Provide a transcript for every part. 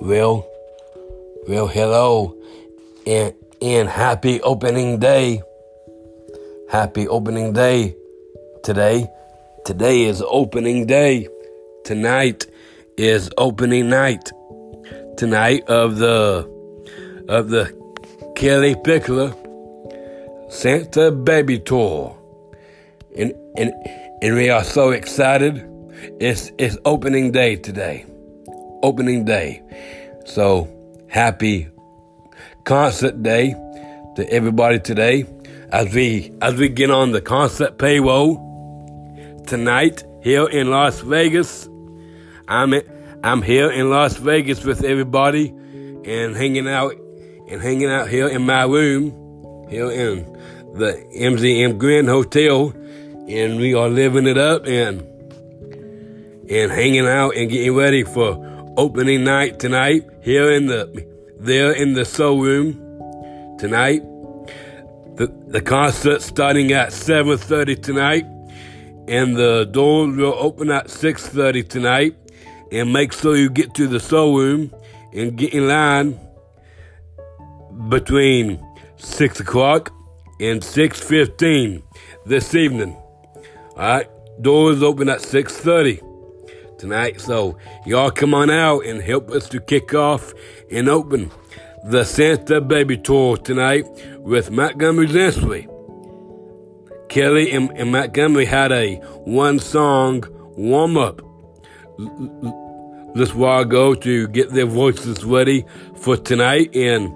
Well, well, hello, and and happy opening day. Happy opening day today. Today is opening day. Tonight is opening night. Tonight of the of the Kellie Pickler Santa Baby Tour. And and and we are so excited. It's it's opening day today. Opening day. So happy concert day to everybody today as we as we get on the concert payroll tonight here in Las Vegas. I'm I'm here in Las Vegas with everybody and hanging out and hanging out here in my room here in the MGM Grand Hotel and we are living it up and and hanging out and getting ready for opening night tonight here in the there in the soul room tonight. The the concert starting at 7:30 tonight, and the doors will open at 6:30 tonight. And make sure you get to the soul room and get in line between six o'clock and 6:15 this evening. All right, doors open at 6:30 tonight. So y'all come on out and help us to kick off and open the Santa Baby Tour tonight with Montgomery Gentry. Kellie and, and Montgomery had a one song warm up this while ago to get their voices ready for tonight and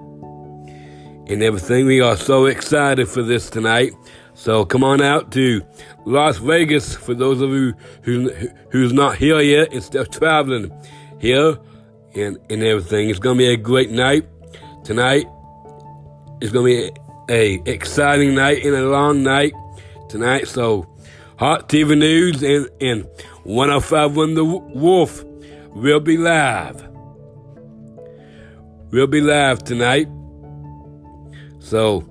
and everything. We are so excited for this tonight. So come on out to Las Vegas for those of you who who's not here yet and still traveling here and and everything. It's gonna be a great night tonight. It's gonna be a, exciting night and a long night tonight. So Hot TV News and and 105 the Wolf will be live. We'll be live tonight. So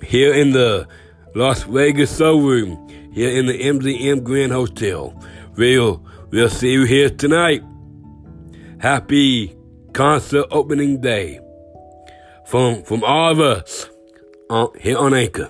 here in the Las Vegas showroom here in the MGM Grand Hotel. We'll, we'll see you here tonight. Happy concert opening day from, from all of us on, here on Anchor.